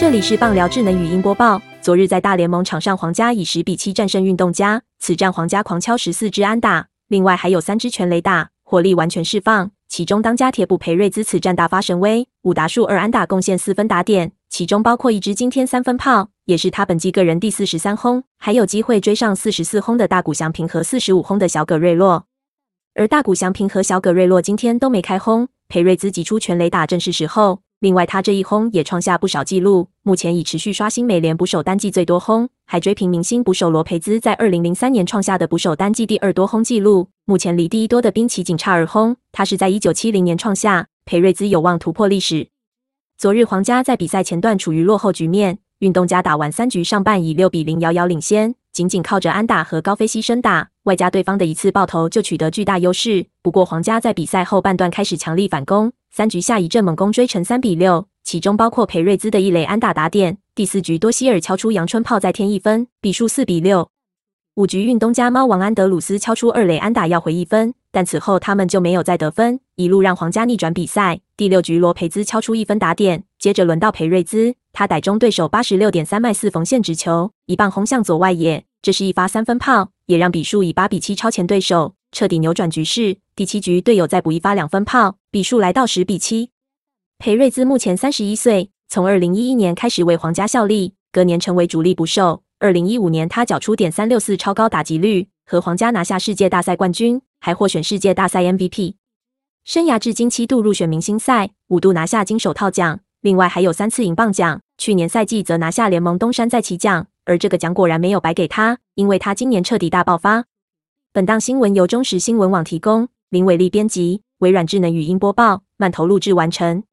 这里是棒聊智能语音播报。昨日在大联盟场上，皇家以十比七战胜运动家。此战皇家狂敲十四支安打，另外还有三支全垒打，火力完全释放。其中当家铁捕裴瑞兹此战大发神威，五打数二安打，贡献四分打点，其中包括一支惊天三分炮，也是他本季个人第四十三轰，还有机会追上四十四轰的大谷翔平和四十五轰的小葛瑞洛。而大谷翔平和小葛瑞洛今天都没开轰，裴瑞兹挤出全垒打正是时候。另外，他这一轰也创下不少纪录，目前已持续刷新美联捕手单季最多轰，还追平明星捕手罗培兹在二零零三年创下的捕手单季第二多轰纪录。目前离第一多的兵棋仅差二轰，他是在一九七零年创下，裴瑞兹有望突破历史。昨日皇家在比赛前段处于落后局面，运动家打完三局上半以六比零遥遥领先，仅仅靠着安打和高飞牺牲打，外加对方的一次爆头就取得巨大优势。不过皇家在比赛后半段开始强力反攻。三局下一阵猛攻追成三比六，其中包括裴瑞兹的一垒安打打点。第四局多希尔敲出阳春炮再添一分，比数四比六。五局运东家猫王安德鲁斯敲出二垒安打要回一分，但此后他们就没有再得分，一路让皇家逆转比赛。第六局罗培兹敲出一分打点，接着轮到裴瑞兹，他逮中对手八十六点三迈四缝线直球，一棒轰向左外野，这是一发三分炮，也让比数以八比七超前对手。彻底扭转局势。第七局，队友再补一发两分炮，比数来到十比七。裴瑞兹目前三十一岁，从二零一一年开始为皇家效力，隔年成为主力捕手。二零一五年，他缴出点三六四超高打击率，和皇家拿下世界大赛冠军，还获选世界大赛 MVP。生涯至今七度入选明星赛，五度拿下金手套奖，另外还有三次银棒奖。去年赛季则拿下联盟东山再起奖，而这个奖果然没有白给他，因为他今年彻底大爆发。本档新闻由中时新闻网提供，林伟利编辑，微软智能语音播报，慢投录制完成。